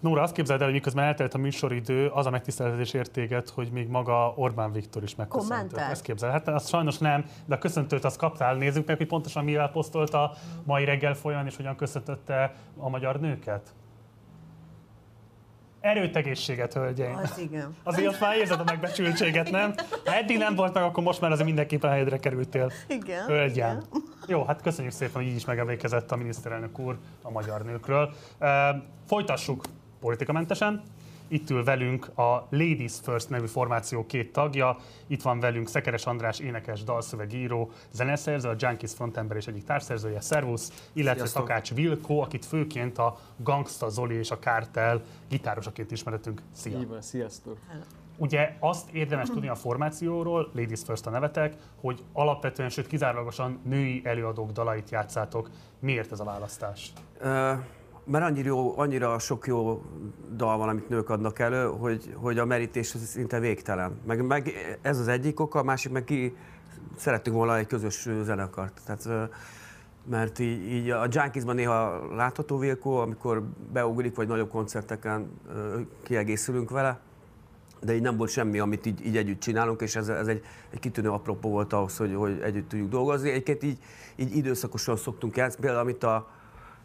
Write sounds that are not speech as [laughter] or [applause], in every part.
Nóra, azt képzeld el, hogy miközben eltelt a műsoridő, az a megtiszteltetés értéget, hogy még maga Orbán Viktor is megköszöntött. Ezt képzelheted? Azt sajnos nem, de a köszöntőt azt kaptál. Nézzük meg, hogy pontosan mivel posztolta mai reggel folyamán, és hogyan köszöntötte a magyar nőket. Erőtegészséget, hölgyeim! Az igen. [laughs] Azért azt már érzed a megbecsültséget, nem? Ha eddig nem volt meg, akkor most már azért mindenképpen helyedre kerültél. Igen. Hölgyem. igen. Jó, hát köszönjük szépen, hogy így is megemlékezett a miniszterelnök úr a magyar nőkről. E, folytassuk politikamentesen. Itt ül velünk a Ladies First nevű formáció két tagja. Itt van velünk Szekeres András, énekes, dalszövegíró, zeneszerző, a Junkies frontember és egyik társszerzője, Szervusz, illetve Sziasztok. Takács Vilkó, akit főként a Gangsta Zoli és a Kártel gitárosaként ismeretünk. Szia! Így van, sziasztok. Ugye azt érdemes tudni a formációról, Ladies First a nevetek, hogy alapvetően, sőt kizárólagosan női előadók dalait játszátok. Miért ez a választás? Ö, mert annyira, jó, annyira sok jó dal van, amit nők adnak elő, hogy, hogy a merítés szinte végtelen. Meg, meg ez az egyik oka, a másik meg ki szerettünk volna egy közös zenekart. Tehát, mert így, így a Junkiesban néha látható Vilkó, amikor beugrik, vagy nagyobb koncerteken kiegészülünk vele, de így nem volt semmi, amit így, így együtt csinálunk, és ez, ez egy, egy kitűnő apropó volt ahhoz, hogy, hogy együtt tudjuk dolgozni. Egyébként így, így időszakosan szoktunk játszani, például amit a,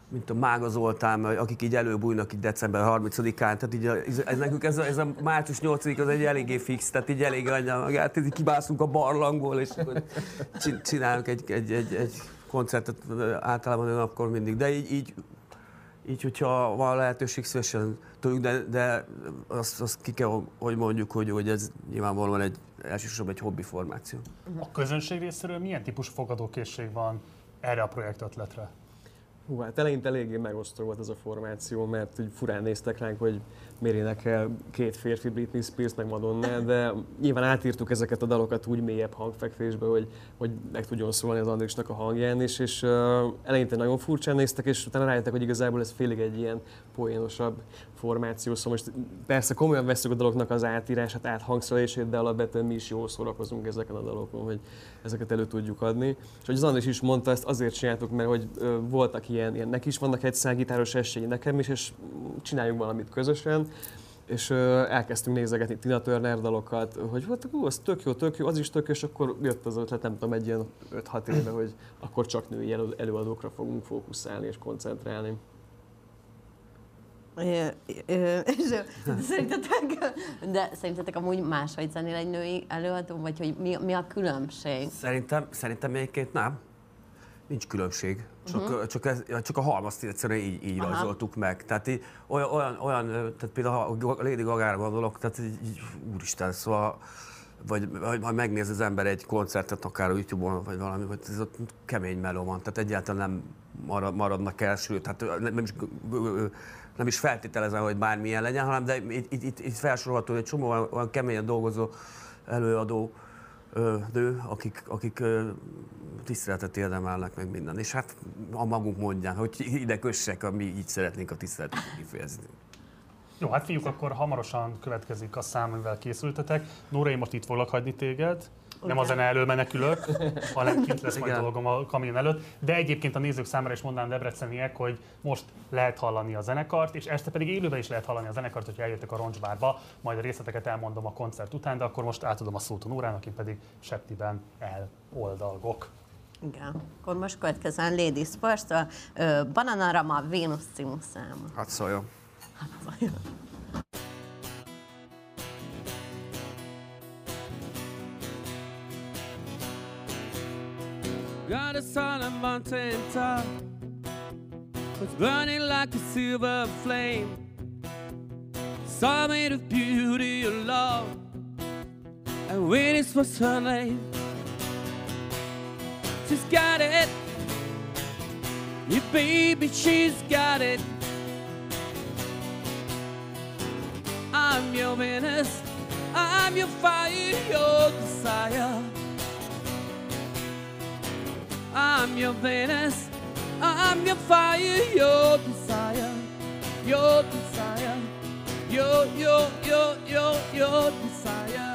mint a Mága Zoltán, akik így előbújnak így december 30-án, tehát így ez, ez, nekünk ez a, ez a március 8 az egy eléggé fix, tehát így elég adja magát, így kibászunk a barlangból, és akkor csin- csinálunk egy, egy, egy, egy koncertet általában olyan akkor mindig, de így, így így, hogyha van lehetőség, szívesen tudjuk, de, de azt, azt ki kell, hogy mondjuk, hogy, hogy ez nyilvánvalóan egy elsősorban egy hobbi formáció. A közönség részéről milyen típusú fogadókészség van erre a projektötletre? Hú, hát eleinte eléggé megosztó volt ez a formáció, mert úgy furán néztek ránk, hogy miért énekel két férfi Britney Spears meg Madonna, de nyilván átírtuk ezeket a dalokat úgy mélyebb hangfekvésbe, hogy, hogy meg tudjon szólni az Andrisnak a hangján is, és uh, eleinte nagyon furcsán néztek, és utána rájöttek, hogy igazából ez félig egy ilyen poénosabb formáció, szóval most persze komolyan veszük a daloknak az átírását, áthangszerelését, de alapvetően mi is jól szórakozunk ezeken a dalokon, hogy ezeket elő tudjuk adni. És hogy az Andris is mondta, ezt azért csináltuk, mert hogy ö, voltak ilyen, ilyen neki is vannak egy szágitáros esély, nekem is, és csináljunk valamit közösen. És ö, elkezdtünk nézegetni Tina Turner dalokat, hogy volt, ú, az tök jó, tök jó, az is tök jó, és akkor jött az ötlet, nem tudom, egy ilyen 5-6 éve, hogy akkor csak női elő- előadókra fogunk fókuszálni és koncentrálni. Ö, ö, és Szerintetek, de szerintetek amúgy máshogy zenél egy női előadó, vagy hogy mi, mi a különbség? Szerintem, szerintem egyébként nem. Nincs különbség. Csak, uh-huh. csak, ez, csak a halmazt egyszerűen így, így Aha. rajzoltuk meg. Tehát így, olyan, olyan, olyan, tehát például a Lady Gaga-ra gondolok, tehát így, így, úristen, szóval vagy, vagy ha megnéz az ember egy koncertet, akár a YouTube-on, vagy valami, hogy ez ott kemény meló van, tehát egyáltalán nem marad, maradnak el, sőt, hát nem is, nem is feltételezem, hogy bármilyen legyen, hanem de itt, itt, itt, felsorolható, hogy egy csomó olyan, olyan keményen dolgozó előadó nő, akik, akik tiszteletet érdemelnek meg minden. És hát a magunk mondján, hogy ide kössek, mi így szeretnénk a tiszteletet kifejezni. Jó, hát fiúk, akkor hamarosan következik a szám, amivel készültetek. Nóra, én most itt foglak hagyni téged. Nem a Igen. zene elől menekülök, hanem kint lesz majd Igen. dolgom a kamion előtt. De egyébként a nézők számára is mondanám debreceniek, hogy most lehet hallani a zenekart, és este pedig élőben is lehet hallani a zenekart, hogyha eljöttek a roncsbárba. Majd a részleteket elmondom a koncert után, de akkor most átadom a szót a Nórának, én pedig Septiben eloldalgok. Igen. Akkor most következően Ladies First, a Bananarama Venus című száma. Hát szóljon. Got on a mountain top. It's burning like a silver flame. Made of beauty and love. And was her name. She's got it. Yeah, baby, she's got it. I'm your Venus. I'm your fire, your desire. I'm your Venus. I'm your fire, your desire, your desire, your your your your your desire.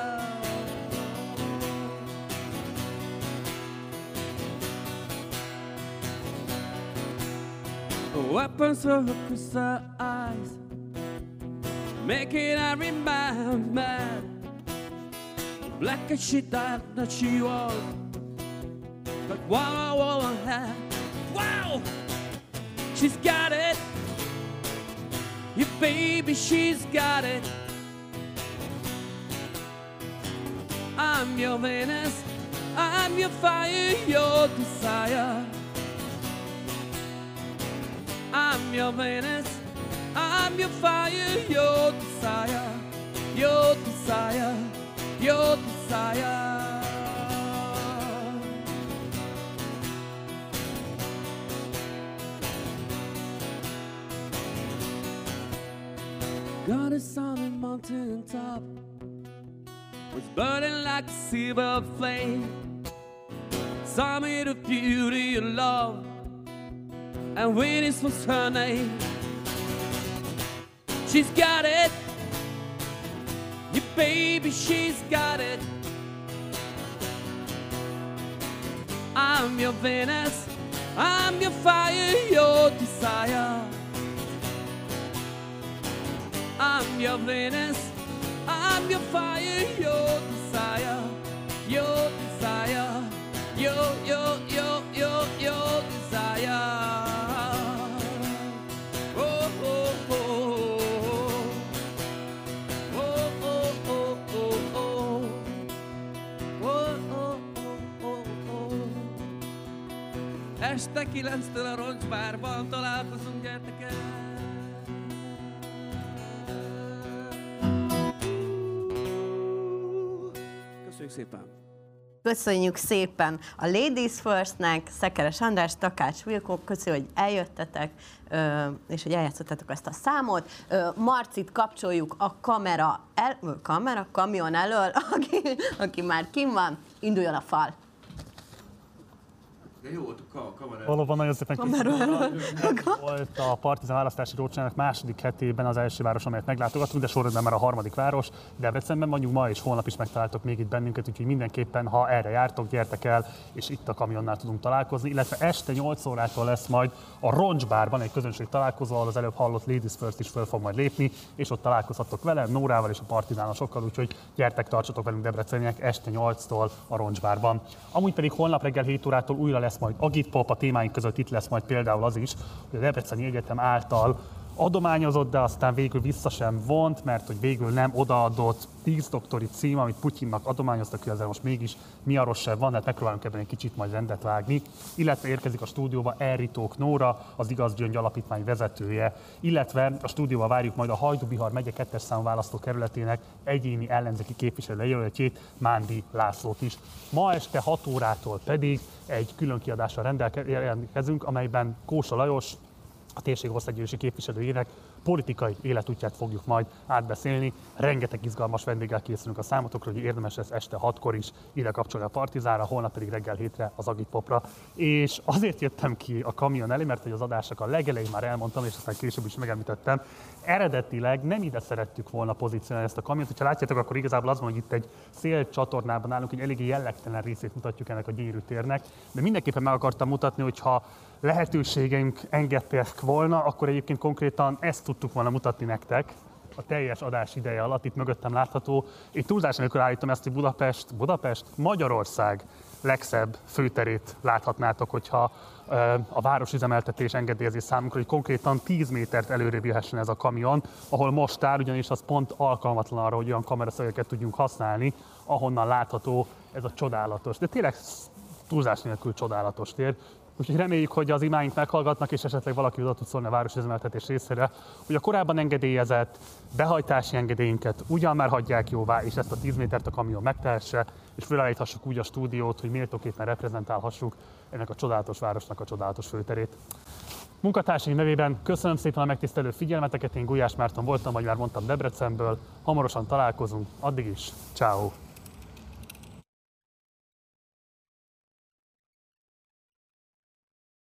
Weapons for her crystal eyes, making her remind mad. Black as she thought that she was, but wow, wow, had. Wow, she's got it. Yeah, baby, she's got it. I'm your Venus, I'm your fire, your desire. I'm your Venus, I'm your fire, your desire, your desire, your desire. Got a on mountain top was burning like a silver flame. Summit of beauty and love, and Venus was her name. She's got it, yeah, baby, she's got it. I'm your Venus, I'm your fire, your desire. I'm your Venus, I'm your fire, your desire, your desire, your, your, your, your, your desire. Este kilenctől a roncsbárban találkozunk, gyertek el! Köszönjük szépen! Köszönjük szépen a Ladies Firstnek, Szekeres András, Takács Vilkó, köszönjük, hogy eljöttetek, és hogy eljátszottatok ezt a számot. Marcit kapcsoljuk a kamera, el, kamera, kamion elől, [laughs] aki, aki már kim van, induljon a fal. Jó, a kamera. Valóban nagyon szépen köszönöm. Volt a Partizán választási rócsának második hetében az első város, amelyet meglátogatunk, de sorrendben már a harmadik város. Debrecenben vagyunk ma, és holnap is megtaláltok még itt bennünket, úgyhogy mindenképpen, ha erre jártok, gyertek el, és itt a kamionnál tudunk találkozni. Illetve este 8 órától lesz majd a Roncsbárban egy közönség találkozó, ahol az előbb hallott Ladies First is föl fog majd lépni, és ott találkozhatok vele, Nórával és a partizánosokkal, úgyhogy gyertek, tartsatok velünk Debreceniek este 8-tól a Roncsbárban. Amúgy pedig holnap reggel 7 órától újra lesz majd Agitpop, a témáink között itt lesz majd például az is, hogy a Debreceni Egyetem által adományozott, de aztán végül vissza sem vont, mert hogy végül nem odaadott 10 doktori cím, amit Putyinnak adományoztak, hogy ezzel most mégis mi a rossz van, hát megpróbálunk ebben egy kicsit majd rendet vágni. Illetve érkezik a stúdióba Erritók Nóra, az Igaz Gyöngy Alapítmány vezetője, illetve a stúdióba várjuk majd a Hajdú-Bihar megye 2 számú választókerületének egyéni ellenzéki képviselő jelöltjét, Mándi Lászlót is. Ma este 6 órától pedig egy külön kiadással rendelkezünk, amelyben Kósa Lajos, a térség országgyűlési képviselőjének politikai életútját fogjuk majd átbeszélni. Rengeteg izgalmas vendéggel készülünk a számotokra, hogy érdemes lesz este hatkor is ide kapcsolni a Partizára, holnap pedig reggel hétre az Agitpopra. És azért jöttem ki a kamion elé, mert hogy az adások a legelején már elmondtam, és aztán később is megemlítettem, eredetileg nem ide szerettük volna pozícionálni ezt a kamiont. Ha látjátok, akkor igazából az van, hogy itt egy szélcsatornában állunk, egy eléggé jellegtelen részét mutatjuk ennek a gyűrű térnek, de mindenképpen meg akartam mutatni, hogy ha lehetőségeink engedtek volna, akkor egyébként konkrétan ezt tudtuk volna mutatni nektek, a teljes adás ideje alatt, itt mögöttem látható. Én túlzás nélkül állítom ezt, hogy Budapest, Budapest, Magyarország legszebb főterét láthatnátok, hogyha a városüzemeltetés engedélyezi számunkra, hogy konkrétan 10 métert előrébb jöhessen ez a kamion, ahol most áll, ugyanis az pont alkalmatlan arra, hogy olyan kameraszögeket tudjunk használni, ahonnan látható ez a csodálatos, de tényleg túlzás nélkül csodálatos tér. Úgyhogy reméljük, hogy az imáink meghallgatnak, és esetleg valaki oda tud szólni a városüzemeltetés részére, hogy a korábban engedélyezett behajtási engedélyünket ugyan már hagyják jóvá, és ezt a 10 métert a kamion megtehesse, és felállíthassuk úgy a stúdiót, hogy méltóképpen reprezentálhassuk ennek a csodálatos városnak a csodálatos főterét. Munkatársaim nevében köszönöm szépen a megtisztelő figyelmeteket, én Gulyás Márton voltam, vagy már mondtam Debrecenből, hamarosan találkozunk, addig is, ciao.